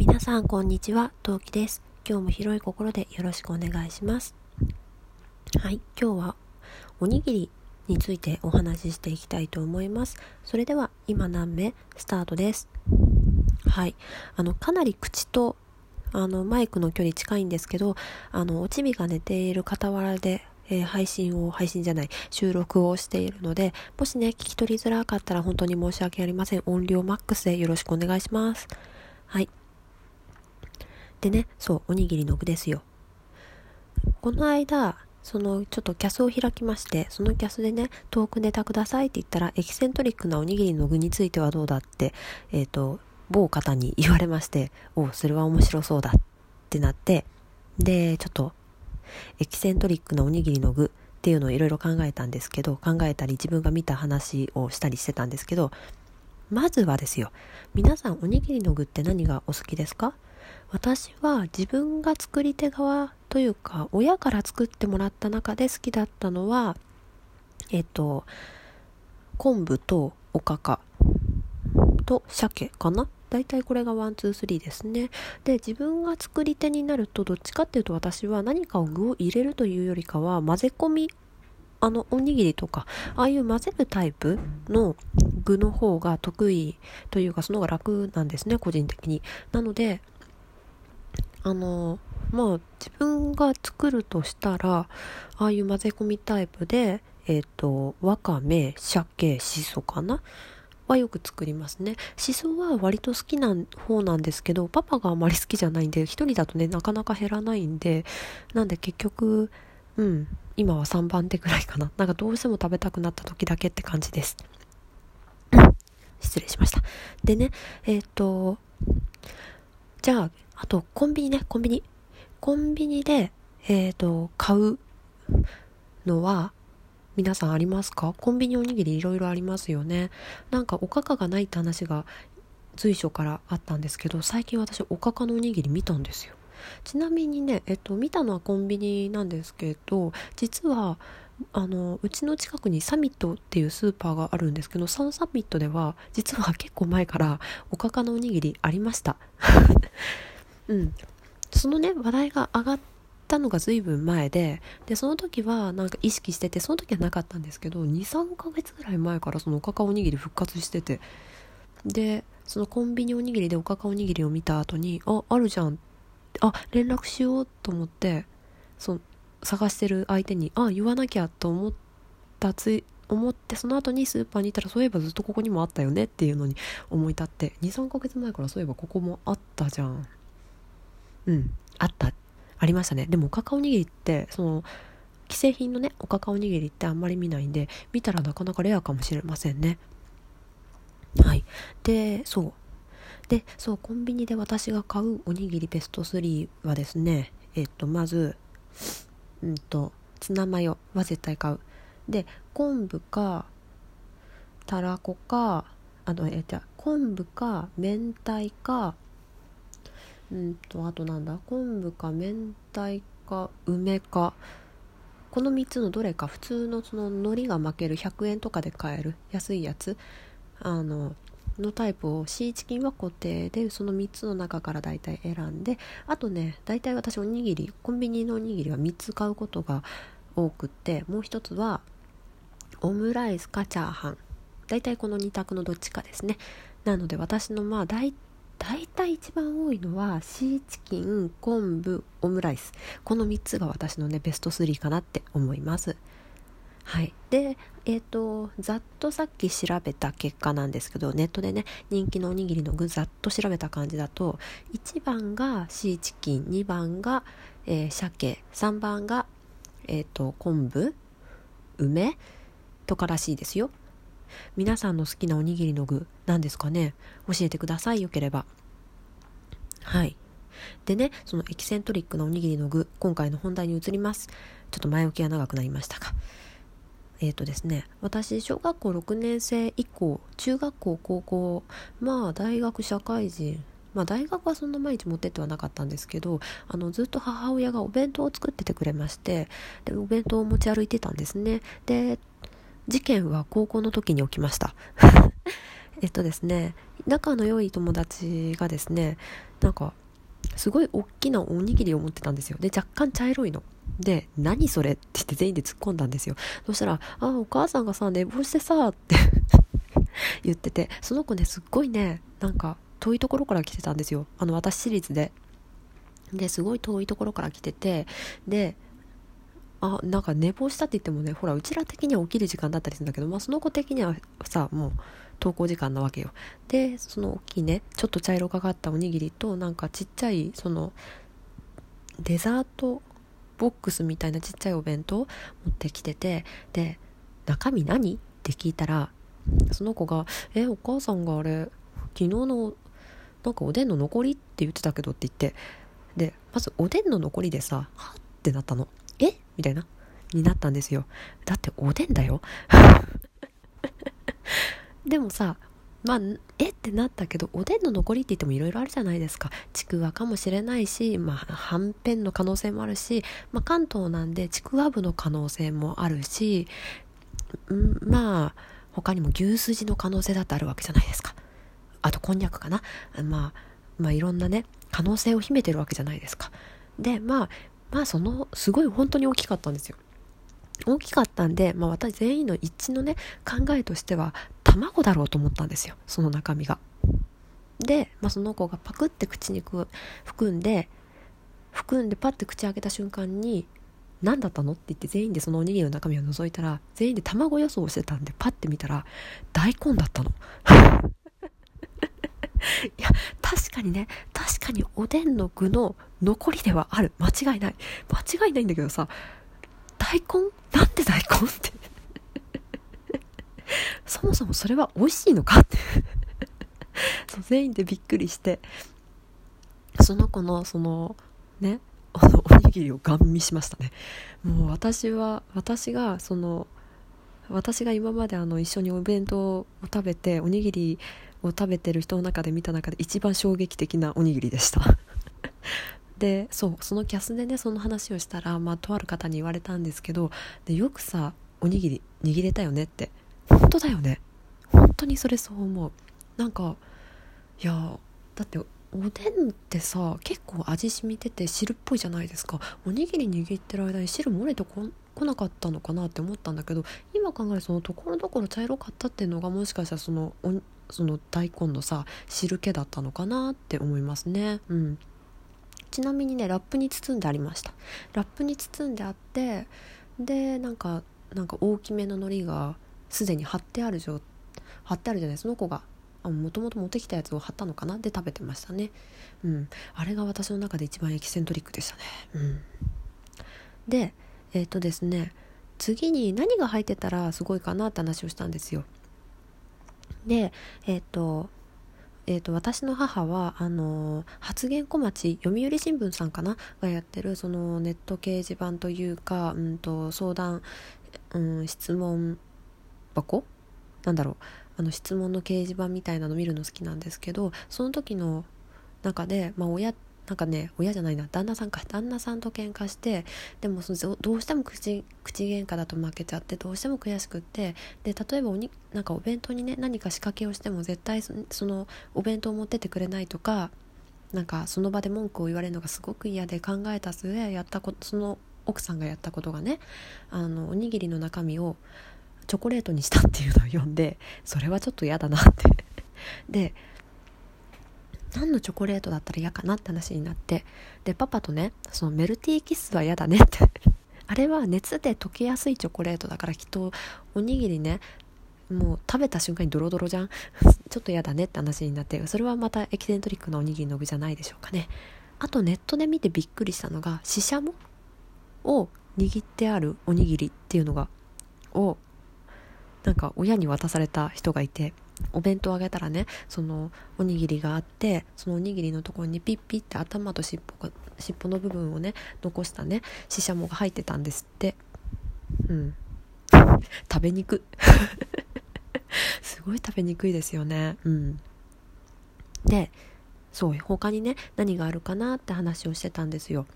皆さんこんにちは、トウキです。今日も広い心でよろしくお願いします。はい、今日はおにぎりについてお話ししていきたいと思います。それでは今何目スタートです。はい、あのかなり口とあのマイクの距離近いんですけど、あのおちびが寝ている傍らでえー配信を、配信じゃない、収録をしているので、もしね、聞き取りづらかったら本当に申し訳ありません。音量マックスでよろしくお願いします。はい。でね、そう、おにぎりの具ですよ。この間、その、ちょっとキャスを開きまして、そのキャスでね、トークネタくださいって言ったら、エキセントリックなおにぎりの具についてはどうだって、えっ、と、某方に言われまして、おうそれは面白そうだってなって、で、ちょっと、エキセントリックなおにぎりの具っていうのをいろいろ考えたんですけど、考えたり自分が見た話をしたりしてたんですけど、まずはですよ、皆さんおにぎりの具って何がお好きですか？私は自分が作り手側というか、親から作ってもらった中で好きだったのは、えっと、昆布とおかかと鮭かな。大体これがワンツースリーですね。で自分が作り手になるとどっちかっていうと私は何かを具を入れるというよりかは混ぜ込みあのおにぎりとかああいう混ぜるタイプの具の方が得意というかその方が楽なんですね個人的に。なのであのまあ自分が作るとしたらああいう混ぜ込みタイプでえっ、とわかめ鮭しそかな？はよく作りますね。しそは割と好きな方なんですけど、パパがあまり好きじゃないんで、一人だとね、なかなか減らないんで、なんで結局、うん、今は3番手くらいかな。なんかどうしても食べたくなった時だけって感じです。失礼しました。でね、えっ、と、じゃあ、あと、コンビニね、コンビニ。コンビニで、えっ、と、買うのは、皆さんありますか？コンビニおにぎりいろいろありますよね。なんかおかかがないって話が随所からあったんですけど、最近私おかかのおにぎり見たんですよ。ちなみにね、えっと、見たのはコンビニなんですけど、実は、あの、うちの近くにサミットっていうスーパーがあるんですけど、そのサミットでは、実は結構前からおかかのおにぎりありました。うん。そのね、話題が上がったのが随分前で、で、その時はなんか意識してて、その時はなかったんですけど、2、3ヶ月ぐらい前からそのおかかおにぎり復活してて、で、そのコンビニおにぎりでおかかおにぎりを見た後に、あ、あるじゃん。あ、連絡しようと思って、そ、探してる相手に、あ、言わなきゃと思ったつい、思って、その後にスーパーに行ったら、そういえばずっとここにもあったよねっていうのに思い立って、2、3ヶ月前からそういえばここもあったじゃん。うん、あった。ありましたね。でもおかかおにぎりって、その、既製品のね、おかかおにぎりってあんまり見ないんで、見たらなかなかレアかもしれませんね。はい。で、そう。で、そう、コンビニで私が買うおにぎりベスト3はですね、えっと、まず、うんと、ツナマヨは絶対買う。で、昆布か、たらこか、あの、え、じゃ昆布か、明太か、うんと、あとなんだ、昆布か、明太か、梅か、この3つのどれか普通のその海苔が巻ける。100円とかで買える。安いやつ。あののタイプをシーチキンは固定でその3つの中から大体選んで。あとね大体私おにぎりコンビニのおにぎりは3つ買うことが多くって。もう一つはオムライスかチャーハン。大体この2択のどっちかですね。なので私のまあ大大体一番多いのはシーチキン昆布オムライス。この3つが私のねベスト3かなって思います。はい。でえっ、とざっとさっき調べた結果なんですけどネットでね人気のおにぎりの具ざっと調べた感じだと1番がシーチキン2番が、えー鮭3番がえっ、と昆布梅とからしいですよ。皆さんの好きなおにぎりの具何ですかね？教えてくださいよければ。はい。でねそのエキセントリックなおにぎりの具今回の本題に移ります。ちょっと前置きが長くなりましたがえっ、とですね私小学校6年生以降中学校高校まあ大学社会人まあ大学はそんな毎日持ってってはなかったんですけどあのずっと母親がお弁当を作っててくれましてでお弁当を持ち歩いてたんですね。で事件は高校の時に起きました。えっとですね仲の良い友達がですねなんかすごい大きなおにぎりを持ってたんですよ。で若干茶色いの。で何それって言って全員で突っ込んだんですよ。そしたら「あお母さんがさ寝坊してさ」って 言っててその子ねすっごいねなんか遠いところから来てたんですよ。あの私私立で。ですごい遠いところから来ててであなんか寝坊したって言ってもねほらうちら的には起きる時間だったりするんだけど、まあ、その子的にはさもう登校時間なわけよでその大きいねちょっと茶色がかったおにぎりとなんかちっちゃいそのデザートボックスみたいなちっちゃいお弁当持ってきててで中身何？って聞いたらその子が「えお母さんがあれ昨日のなんかおでんの残りって言ってたけど」って言ってでまずおでんの残りでさ「はっ?」ってなったの「え？みたいなになったんですよだっておでんだよ でもさまあ、え？ってなったけど、おでんの残りって言ってもいろいろあるじゃないですか。ちくわかもしれないし、まあ、はんぺんの可能性もあるし、まあ、関東なんでちくわぶの可能性もあるし、ん？まあ、他にも牛すじの可能性だってあるわけじゃないですか。あと、こんにゃくかな。まあ、まあ、いろんなね、可能性を秘めてるわけじゃないですか。で、まあ、まあ、その、すごい本当に大きかったんですよ。大きかったんで、まあ、私全員の一致のね考えとしては卵だろうと思ったんですよその中身が。で、まあ、その子がパクって口に含んで含んでパッて口開けた瞬間に「何だったの?」って言って全員でそのおにぎりの中身を覗いたら全員で卵予想をしてたんでパッて見たら大根だったの。いや確かにね確かにおでんの具の残りではある。間違いない。間違いないんだけどさ大根？なんで大根って。そもそもそれは美味しいのかって。そう全員でびっくりして。その子のそのねあのおにぎりをガン見しましたね。もう私は私がその私が今まであの一緒にお弁当を食べておにぎりを食べてる人の中で見た中で一番衝撃的なおにぎりでした。でそうそのキャスでねその話をしたら、まあ、とある方に言われたんですけどでよくさおにぎり握れたよねって。本当だよね。本当にそれそう思う。なんかいやだっておでんってさ結構味染みてて汁っぽいじゃないですか。おにぎり握ってる間に汁漏れてこ来なかったのかなって思ったんだけど今考えるそのところどころ茶色かったっていうのがもしかしたらそのおその大根のさ汁気だったのかなって思いますね。うん。ちなみにねラップに包んでありました。ラップに包んであってでなんかなんか大きめの海苔がすでに貼ってある状貼ってあるじゃないその子が。もともと持ってきたやつを貼ったのかな？で食べてましたね。うん。あれが私の中で一番エキセントリックでしたね。うん。でえっ、ー、とですね次に何が入ってたらすごいかなって話をしたんですよ。でえっ、ー、とえーと、私の母はあの発言小町読売新聞さんかな？がやってるそのネット掲示板というか、うんと、相談、うん、質問箱？なんだろう。あの質問の掲示板みたいなの見るの好きなんですけどその時の中で、まあ、親なんかね親じゃないな旦那さんか。旦那さんと喧嘩してでもそのどうしても口口喧嘩だと負けちゃってどうしても悔しくってで例えばおになんかお弁当にね何か仕掛けをしても絶対そのお弁当を持ってってくれないとかなんかその場で文句を言われるのがすごく嫌で考えた末やったことその奥さんがやったことがねあのおにぎりの中身をチョコレートにしたっていうのを読んでそれはちょっと嫌だなって。で何のチョコレートだったら嫌かなって話になってでパパとねそのメルティーキッスは嫌だねって。あれは熱で溶けやすいチョコレートだからきっとおにぎりねもう食べた瞬間にドロドロじゃん。ちょっと嫌だねって話になってそれはまたエキセントリックなおにぎりの具じゃないでしょうかね。あとネットで見てびっくりしたのがししゃもを握ってあるおにぎりっていうのがをなんか親に渡された人がいて。お弁当あげたらねそのおにぎりがあってそのおにぎりのところにピッピッて頭と尻尾が尻尾の部分をね残したねししゃもが入ってたんですって。うん。食べにく すごい食べにくいですよね。うん。でそう他にね何があるかなって話をしてたんですよ。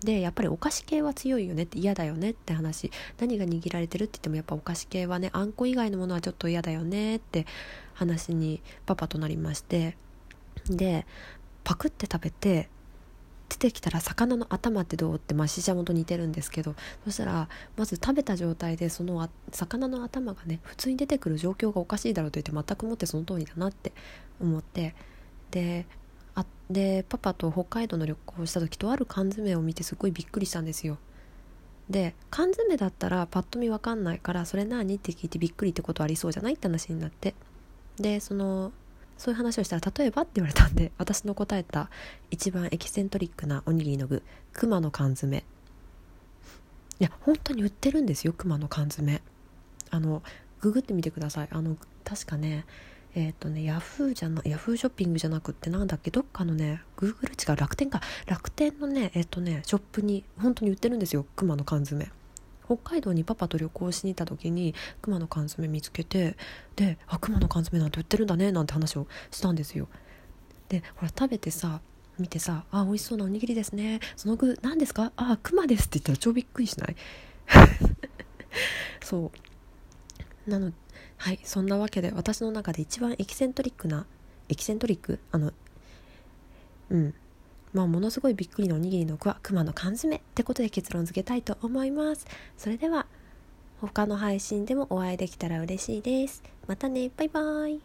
でやっぱりお菓子系は強いよねって嫌だよねって話。何が握られてるって言ってもやっぱお菓子系はねあんこ以外のものはちょっと嫌だよねって話にパパとなりまして。でパクって食べて出てきたら魚の頭ってどうってまあししゃもと似てるんですけど。そしたらまず食べた状態でその魚の頭がね普通に出てくる状況がおかしいだろうと言って全くもってその通りだなって思って。ででパパと北海道の旅行をした時とある缶詰を見てすごいびっくりしたんですよ。で缶詰だったらパッと見わかんないからそれ何って聞いてびっくりってことありそうじゃないって話になって。でそのそういう話をしたら例えばって言われたんで私の答えた一番エキセントリックなおにぎりの具熊の缶詰。いや本当に売ってるんですよ熊の缶詰。あのググってみてください。あの確かねえっ、ー、とねヤフーじゃなヤフーショッピングじゃなくってなんだっけ？どっかのねグーグル違う楽天か。楽天のねえっ、ー、とねショップに本当に売ってるんですよ。熊の缶詰。北海道にパパと旅行しに行った時に熊の缶詰見つけてで「あ熊の缶詰なんて売ってるんだね」なんて話をしたんですよ。でほら食べてさ見てさ「あ美味しそうなおにぎりですね。その具何ですか？あ熊です」って言ったら超びっくりしない？そう。なのはいそんなわけで私の中で一番エキセントリックなエキセントリック？あのうんまあ、ものすごいびっくりのおにぎりの具は熊の缶詰ってことで結論付けたいと思います。それでは他の配信でもお会いできたら嬉しいです。またね、バイバーイ。